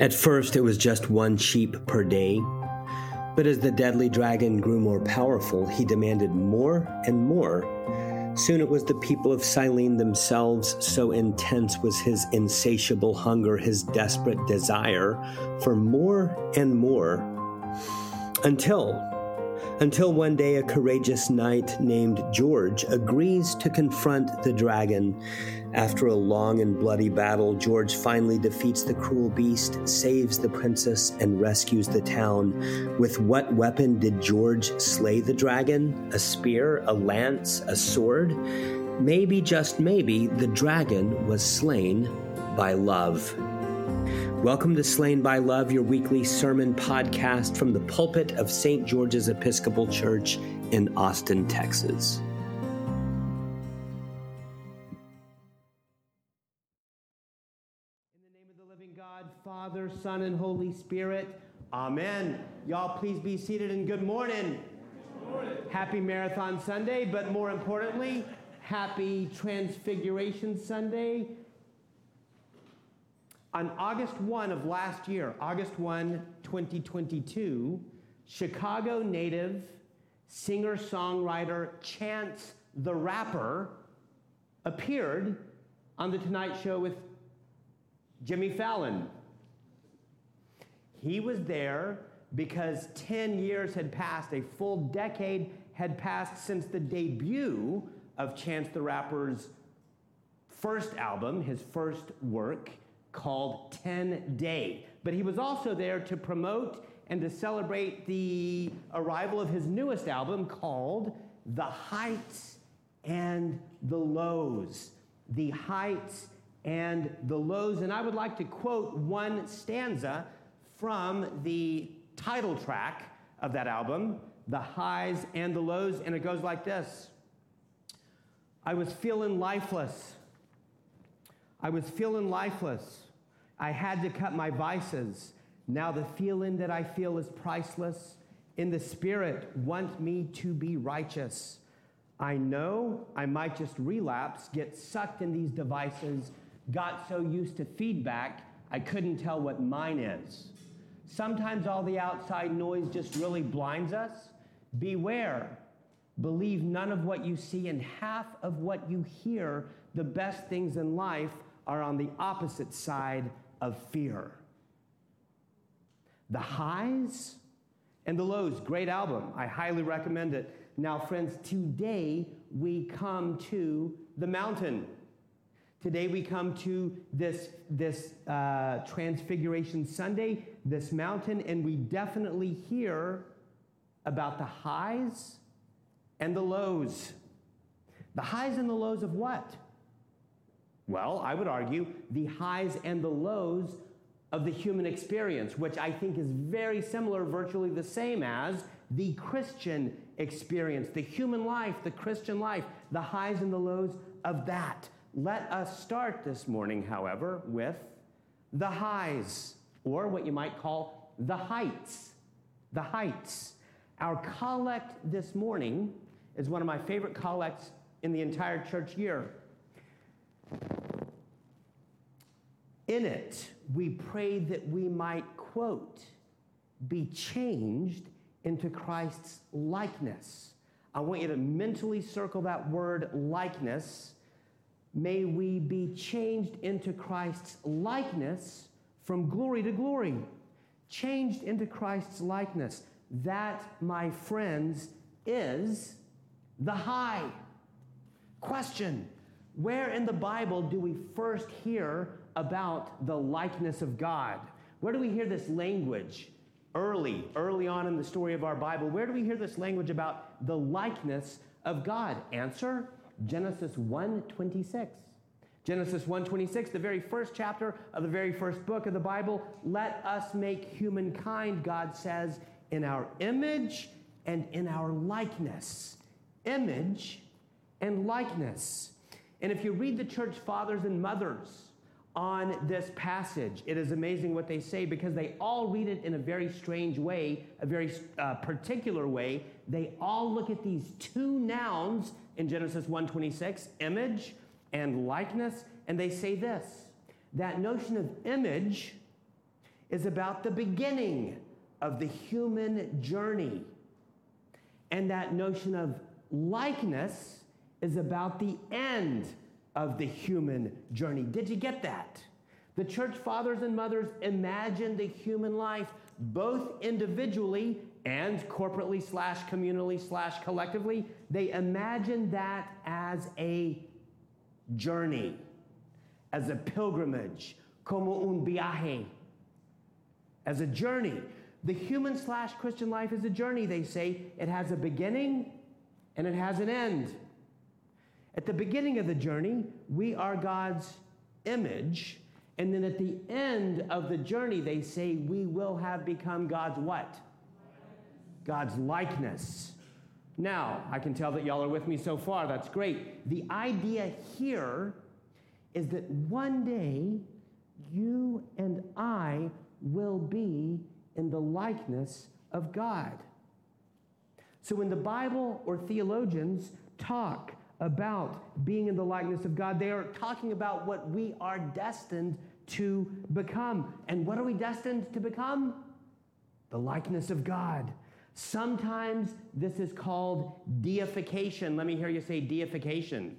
At first, it was just one sheep per day. But as the deadly dragon grew more powerful, he demanded more and more. Soon it was the people of Silene themselves, so intense was his insatiable hunger, his desperate desire for more and more. Until until one day a courageous knight named George agrees to confront the dragon. After a long and bloody battle, George finally defeats the cruel beast, saves the princess, and rescues the town. With what weapon did George slay the dragon? A spear, a lance, a sword? Maybe, just maybe, the dragon was slain by love. Welcome to Slain by Love, your weekly sermon podcast from the pulpit of St. George's Episcopal Church in Austin, Texas. In the name of the living God, Father, Son, and Holy Spirit, Amen. Y'all, please be seated and good morning. Good morning. Happy Marathon Sunday, but more importantly, happy Transfiguration Sunday on August 1 of last year, August 1, 2022, Chicago native singer songwriter Chance the Rapper appeared on The Tonight Show with Jimmy Fallon. He was there because 10 years had passed, a full decade had passed since the debut of Chance the Rapper's first album, his first work called 10 Day. But he was also there to promote and to celebrate the arrival of his newest album called The Heights and the Lows. The Heights and the Lows. And I would like to quote one stanza from the title track of that album, The Highs and the Lows. And it goes like this I was feeling lifeless. I was feeling lifeless. I had to cut my vices. Now the feeling that I feel is priceless. In the spirit, want me to be righteous. I know I might just relapse, get sucked in these devices, got so used to feedback, I couldn't tell what mine is. Sometimes all the outside noise just really blinds us. Beware. Believe none of what you see and half of what you hear. The best things in life are on the opposite side of fear. The highs and the lows, great album. I highly recommend it. Now, friends, today we come to the mountain. Today we come to this, this uh, Transfiguration Sunday, this mountain, and we definitely hear about the highs and the lows. The highs and the lows of what? Well, I would argue the highs and the lows of the human experience, which I think is very similar, virtually the same as the Christian experience, the human life, the Christian life, the highs and the lows of that. Let us start this morning, however, with the highs, or what you might call the heights. The heights. Our collect this morning is one of my favorite collects in the entire church year. In it, we pray that we might, quote, be changed into Christ's likeness. I want you to mentally circle that word likeness. May we be changed into Christ's likeness from glory to glory. Changed into Christ's likeness. That, my friends, is the high. Question where in the Bible do we first hear about the likeness of God? Where do we hear this language early, early on in the story of our Bible? Where do we hear this language about the likeness of God? Answer Genesis 1:26. Genesis 1:26, the very first chapter of the very first book of the Bible, let us make humankind, God says, in our image and in our likeness. Image and likeness. And if you read the church fathers and mothers on this passage, it is amazing what they say because they all read it in a very strange way, a very uh, particular way. They all look at these two nouns in Genesis 1:26, image and likeness, and they say this. That notion of image is about the beginning of the human journey. And that notion of likeness is about the end of the human journey. Did you get that? The church fathers and mothers imagined the human life both individually and corporately slash communally slash collectively. They imagined that as a journey, as a pilgrimage, como un viaje, as a journey. The human slash Christian life is a journey, they say. It has a beginning and it has an end. At the beginning of the journey, we are God's image. And then at the end of the journey, they say we will have become God's what? God's likeness. Now, I can tell that y'all are with me so far. That's great. The idea here is that one day you and I will be in the likeness of God. So when the Bible or theologians talk about being in the likeness of God, they are talking about what we are destined to become. And what are we destined to become? The likeness of God. Sometimes this is called deification. Let me hear you say deification.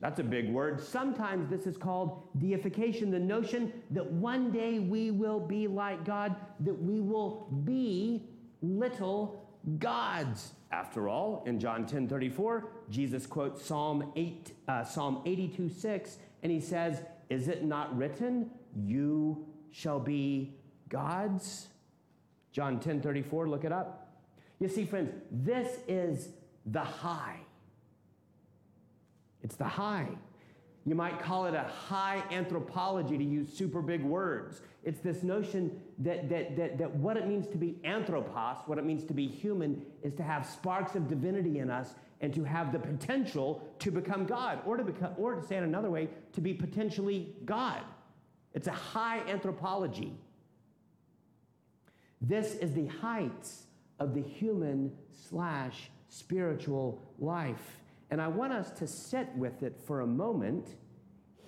That's a big word. Sometimes this is called deification, the notion that one day we will be like God, that we will be little gods. After all, in John 10 34, Jesus quotes Psalm, 8, uh, Psalm 82 6, and he says, Is it not written, You shall be gods? John 10 34, look it up. You see, friends, this is the high. It's the high. You might call it a high anthropology to use super big words. It's this notion that, that, that, that what it means to be anthropos, what it means to be human, is to have sparks of divinity in us and to have the potential to become God, or to, become, or to say it another way, to be potentially God. It's a high anthropology. This is the heights of the human slash spiritual life. And I want us to sit with it for a moment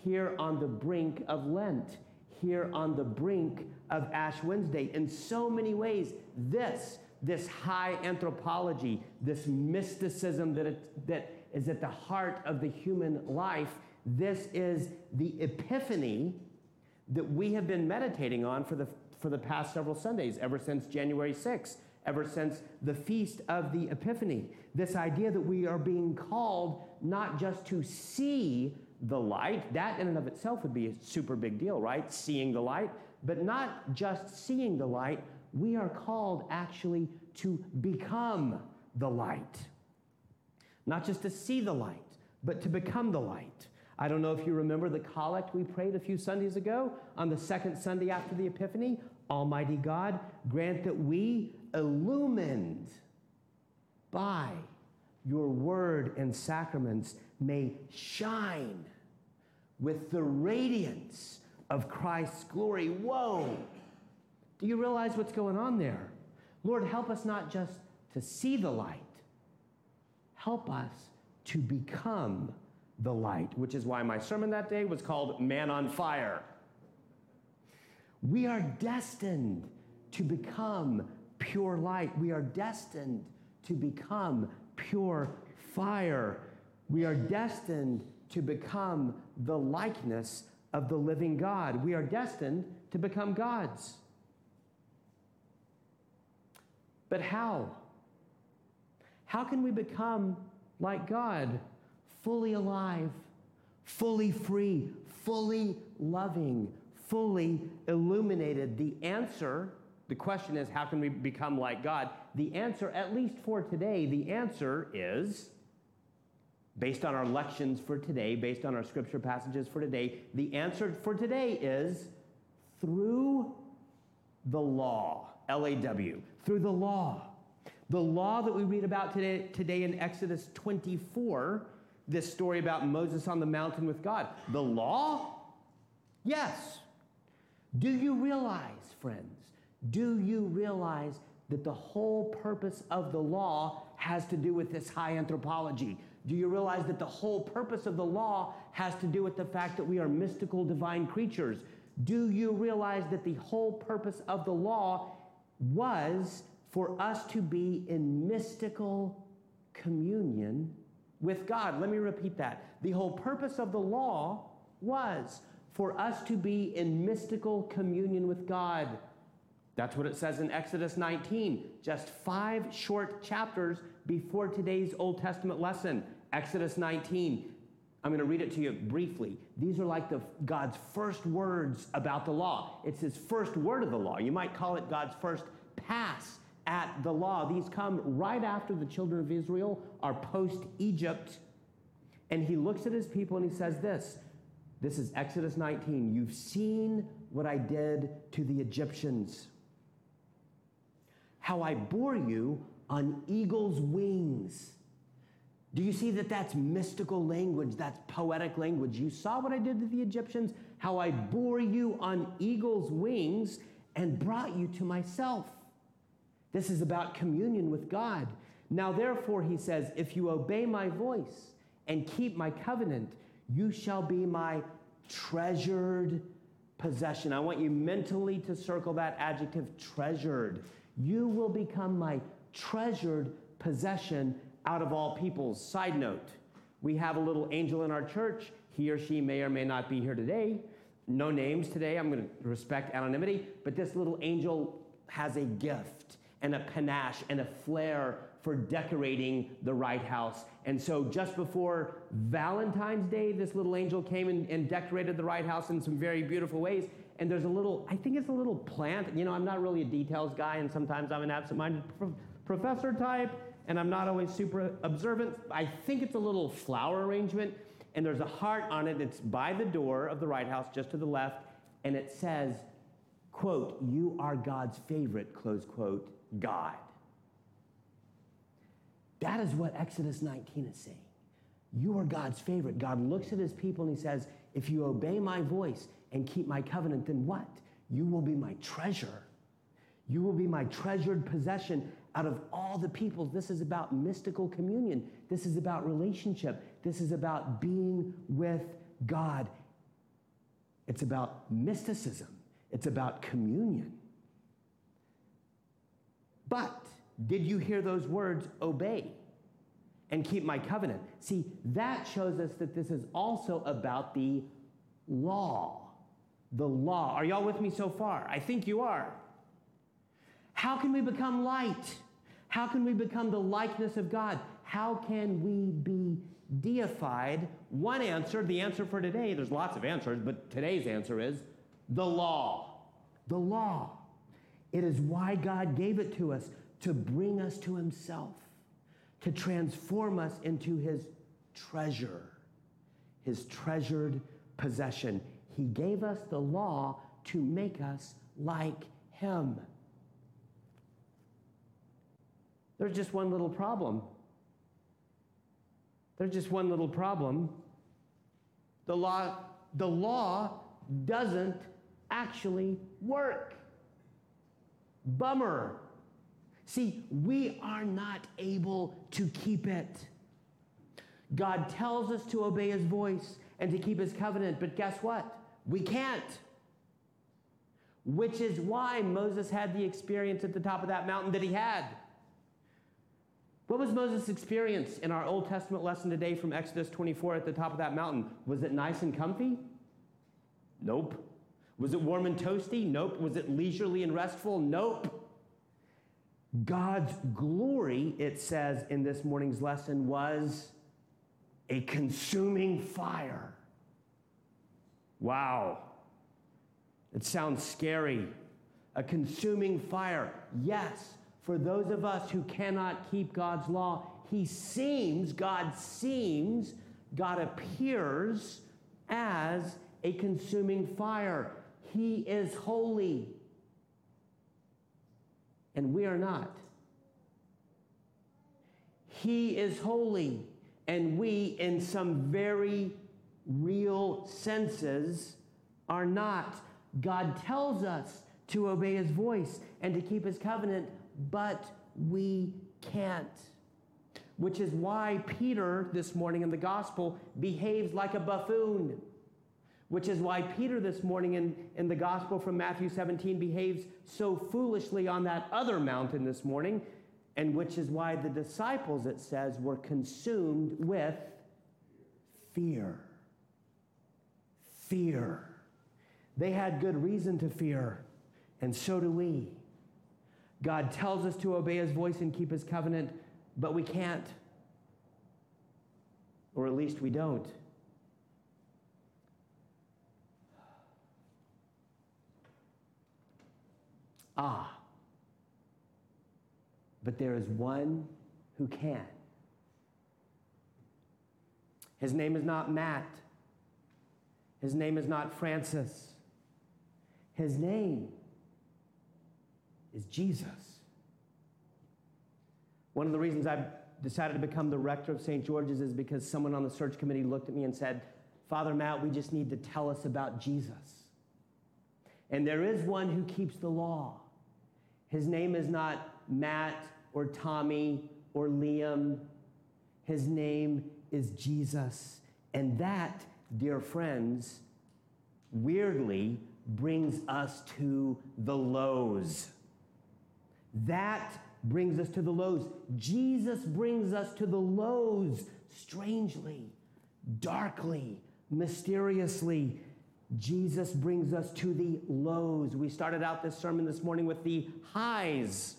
here on the brink of Lent, here on the brink of Ash Wednesday. In so many ways, this, this high anthropology, this mysticism that, it, that is at the heart of the human life, this is the epiphany that we have been meditating on for the, for the past several Sundays, ever since January 6th ever since the feast of the Epiphany. This idea that we are being called not just to see the light, that in and of itself would be a super big deal, right? Seeing the light, but not just seeing the light, we are called actually to become the light. Not just to see the light, but to become the light. I don't know if you remember the collect we prayed a few Sundays ago on the second Sunday after the Epiphany. Almighty God, grant that we, illumined by your word and sacraments, may shine with the radiance of Christ's glory. Whoa! Do you realize what's going on there? Lord, help us not just to see the light, help us to become the light, which is why my sermon that day was called Man on Fire. We are destined to become pure light. We are destined to become pure fire. We are destined to become the likeness of the living God. We are destined to become gods. But how? How can we become like God, fully alive, fully free, fully loving, fully illuminated? The answer, the question is, how can we become like God? The answer, at least for today, the answer is based on our lections for today, based on our scripture passages for today, the answer for today is through the law, L A W, through the law. The law that we read about today, today in Exodus 24, this story about Moses on the mountain with God. The law? Yes. Do you realize, friends, do you realize that the whole purpose of the law has to do with this high anthropology? Do you realize that the whole purpose of the law has to do with the fact that we are mystical divine creatures? Do you realize that the whole purpose of the law was for us to be in mystical communion with God? Let me repeat that. The whole purpose of the law was for us to be in mystical communion with God. That's what it says in Exodus 19, just five short chapters before today's Old Testament lesson. Exodus 19. I'm going to read it to you briefly. These are like the, God's first words about the law. It's his first word of the law. You might call it God's first pass at the law. These come right after the children of Israel are post Egypt. And he looks at his people and he says this this is Exodus 19. You've seen what I did to the Egyptians, how I bore you on eagle's wings. Do you see that that's mystical language? That's poetic language. You saw what I did to the Egyptians, how I bore you on eagle's wings and brought you to myself. This is about communion with God. Now, therefore, he says, if you obey my voice and keep my covenant, you shall be my treasured possession. I want you mentally to circle that adjective treasured. You will become my treasured possession out of all peoples. Side note, we have a little angel in our church. He or she may or may not be here today. No names today. I'm going to respect anonymity. But this little angel has a gift and a panache and a flair for decorating the right house. And so just before Valentine's Day, this little angel came and, and decorated the right house in some very beautiful ways. And there's a little, I think it's a little plant. You know, I'm not really a details guy, and sometimes I'm an absent minded pro- professor type, and I'm not always super observant. I think it's a little flower arrangement, and there's a heart on it. It's by the door of the right house, just to the left, and it says, quote, You are God's favorite, close quote, God. That is what Exodus 19 is saying. You are God's favorite. God looks at his people and he says, If you obey my voice and keep my covenant, then what? You will be my treasure. You will be my treasured possession out of all the peoples. This is about mystical communion. This is about relationship. This is about being with God. It's about mysticism. It's about communion. But did you hear those words, obey and keep my covenant? See, that shows us that this is also about the law. The law. Are y'all with me so far? I think you are. How can we become light? How can we become the likeness of God? How can we be deified? One answer, the answer for today, there's lots of answers, but today's answer is the law. The law. It is why God gave it to us to bring us to Himself, to transform us into His treasure, His treasured possession. He gave us the law to make us like Him. There's just one little problem. There's just one little problem. The law, the law doesn't actually work. Bummer. See, we are not able to keep it. God tells us to obey his voice and to keep his covenant, but guess what? We can't. Which is why Moses had the experience at the top of that mountain that he had. What was Moses' experience in our Old Testament lesson today from Exodus 24 at the top of that mountain? Was it nice and comfy? Nope. Was it warm and toasty? Nope. Was it leisurely and restful? Nope. God's glory, it says in this morning's lesson, was a consuming fire. Wow. It sounds scary. A consuming fire. Yes, for those of us who cannot keep God's law, He seems, God seems, God appears as a consuming fire. He is holy and we are not. He is holy, and we, in some very real senses, are not. God tells us to obey his voice and to keep his covenant, but we can't. Which is why Peter, this morning in the gospel, behaves like a buffoon. Which is why Peter this morning in, in the gospel from Matthew 17 behaves so foolishly on that other mountain this morning, and which is why the disciples, it says, were consumed with fear. Fear. They had good reason to fear, and so do we. God tells us to obey his voice and keep his covenant, but we can't. Or at least we don't. Ah. But there is one who can. His name is not Matt. His name is not Francis. His name is Jesus. One of the reasons I've decided to become the rector of St. George's is because someone on the search committee looked at me and said, Father Matt, we just need to tell us about Jesus. And there is one who keeps the law. His name is not Matt or Tommy or Liam. His name is Jesus. And that, dear friends, weirdly brings us to the lows. That brings us to the lows. Jesus brings us to the lows strangely, darkly, mysteriously. Jesus brings us to the lows. We started out this sermon this morning with the highs.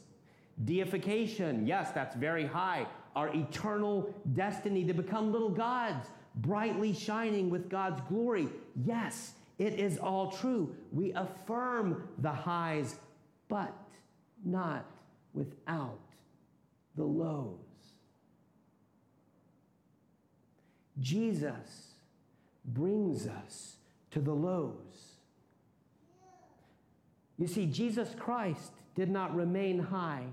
Deification, yes, that's very high. Our eternal destiny to become little gods, brightly shining with God's glory. Yes, it is all true. We affirm the highs, but not without the lows. Jesus brings us to the lows. You see, Jesus Christ did not remain high,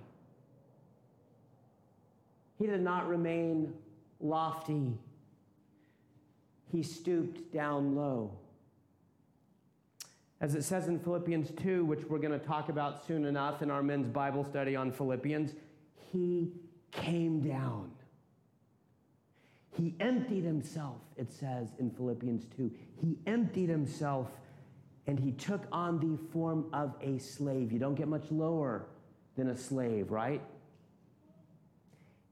he did not remain lofty. He stooped down low. As it says in Philippians 2, which we're going to talk about soon enough in our men's Bible study on Philippians, he came down. He emptied himself, it says in Philippians 2. He emptied himself and he took on the form of a slave. You don't get much lower than a slave, right?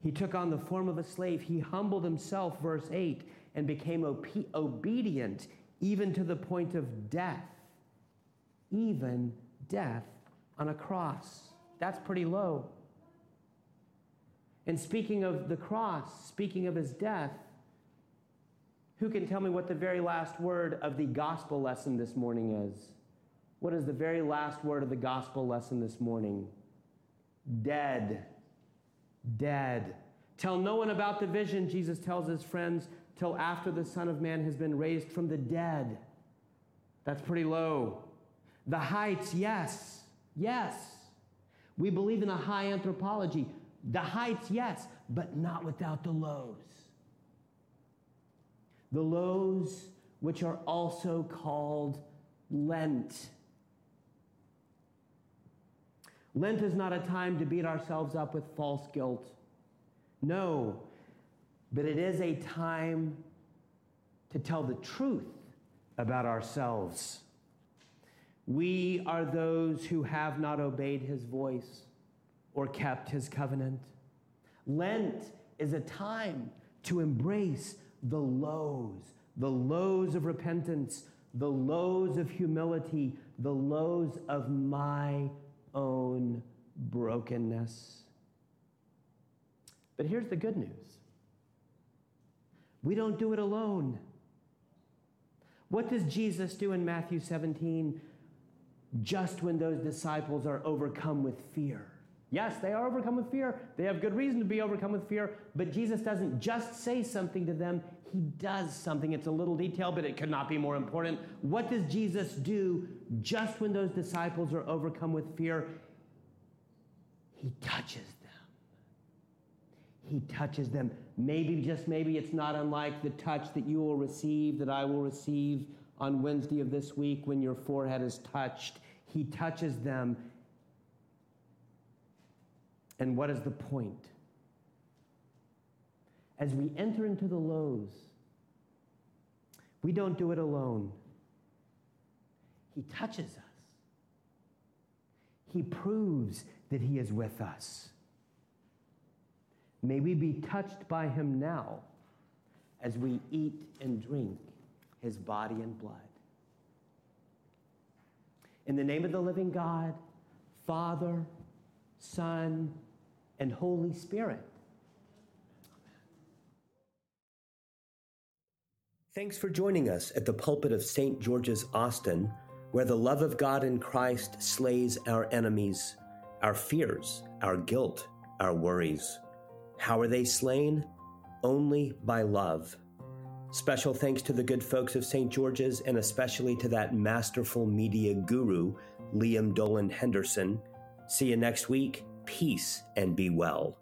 He took on the form of a slave. He humbled himself, verse 8, and became obedient even to the point of death, even death on a cross. That's pretty low. And speaking of the cross, speaking of his death, who can tell me what the very last word of the gospel lesson this morning is? What is the very last word of the gospel lesson this morning? Dead. Dead. Tell no one about the vision, Jesus tells his friends, till after the Son of Man has been raised from the dead. That's pretty low. The heights, yes. Yes. We believe in a high anthropology. The heights, yes, but not without the lows. The lows, which are also called Lent. Lent is not a time to beat ourselves up with false guilt. No, but it is a time to tell the truth about ourselves. We are those who have not obeyed his voice or kept his covenant. Lent is a time to embrace the lows, the lows of repentance, the lows of humility, the lows of my own brokenness. But here's the good news we don't do it alone. What does Jesus do in Matthew 17 just when those disciples are overcome with fear? Yes, they are overcome with fear. They have good reason to be overcome with fear, but Jesus doesn't just say something to them, he does something. It's a little detail, but it could not be more important. What does Jesus do just when those disciples are overcome with fear? He touches them. He touches them. Maybe, just maybe, it's not unlike the touch that you will receive, that I will receive on Wednesday of this week when your forehead is touched. He touches them and what is the point? As we enter into the lows, we don't do it alone. He touches us. He proves that He is with us. May we be touched by Him now as we eat and drink His body and blood. In the name of the living God, Father, Son, and Holy Spirit. Thanks for joining us at the pulpit of St. George's, Austin, where the love of God in Christ slays our enemies, our fears, our guilt, our worries. How are they slain? Only by love. Special thanks to the good folks of St. George's and especially to that masterful media guru, Liam Dolan Henderson. See you next week. Peace and be well.